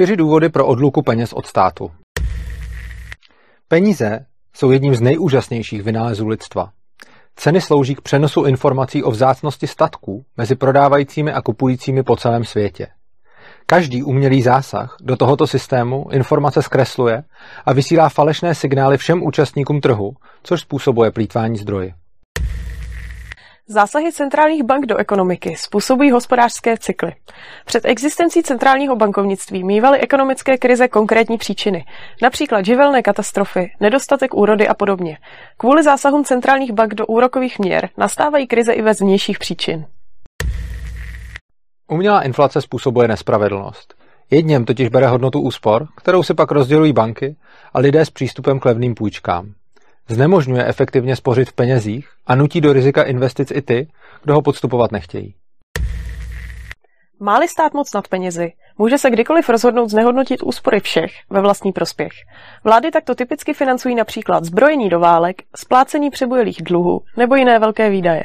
Čtyři důvody pro odluku peněz od státu. Peníze jsou jedním z nejúžasnějších vynálezů lidstva. Ceny slouží k přenosu informací o vzácnosti statků mezi prodávajícími a kupujícími po celém světě. Každý umělý zásah do tohoto systému informace zkresluje a vysílá falešné signály všem účastníkům trhu, což způsobuje plítvání zdroji. Zásahy centrálních bank do ekonomiky způsobují hospodářské cykly. Před existencí centrálního bankovnictví mývaly ekonomické krize konkrétní příčiny, například živelné katastrofy, nedostatek úrody a podobně. Kvůli zásahům centrálních bank do úrokových měr nastávají krize i bez vnějších příčin. Umělá inflace způsobuje nespravedlnost. Jedněm totiž bere hodnotu úspor, kterou si pak rozdělují banky a lidé s přístupem k levným půjčkám. Znemožňuje efektivně spořit v penězích a nutí do rizika investic i ty, kdo ho podstupovat nechtějí. Máli stát moc nad penězi, může se kdykoliv rozhodnout znehodnotit úspory všech ve vlastní prospěch. Vlády takto typicky financují například zbrojení do válek, splácení přebujelých dluhů nebo jiné velké výdaje.